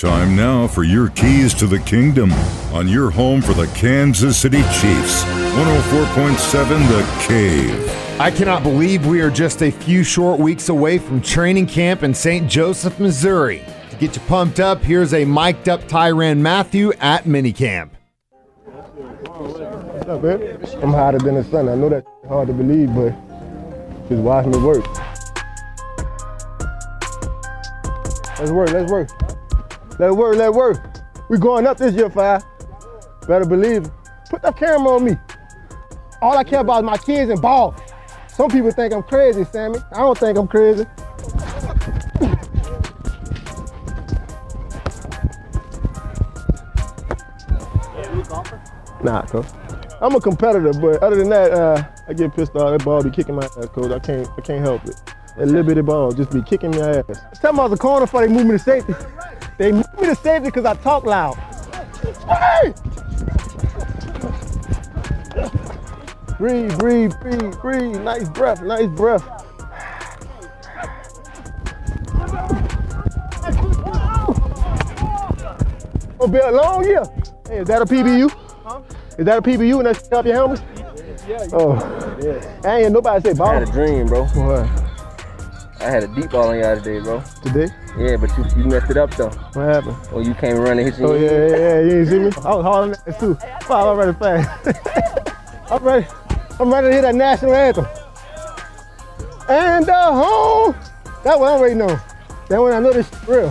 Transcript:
Time now for your keys to the kingdom on your home for the Kansas City Chiefs. 104.7 The Cave. I cannot believe we are just a few short weeks away from training camp in St. Joseph, Missouri. To get you pumped up, here's a mic'd up Tyrann Mathieu at minicamp. What's up, man? I'm hotter than the sun. I know that's hard to believe, but just watch me work. Let's work, let's work. Let's work, let's work. We going up this year, five. Better believe it. Put that camera on me. All I care about is my kids and ball. Some people think I'm crazy, Sammy. I don't think I'm crazy. Nah, coach. I'm a competitor, but other than that, uh, I get pissed off. That ball be kicking my ass, coach. I can't, I can't help it. That little bitty ball just be kicking my ass. Tell me I was a corner before they move me to safety. They move me to safety because I talk loud. Hey! Breathe, breathe, breathe, breathe. Nice breath, nice breath. Oh, be a long year. Hey, is that a PBU? Is that a PBU and that's up your helmet? Oh, I ain't nobody say I had a dream, bro. What? I had a deep ball on y'all today, bro. Today? Yeah, but you, you messed it up though. What happened? When you came running, hit you. Oh yeah, yeah, yeah. You ain't see me? I was on that too. Wow, I'm ready fast. I'm ready. I'm ready to hear that national anthem. And uh, home. That one I already know. That one I know this real.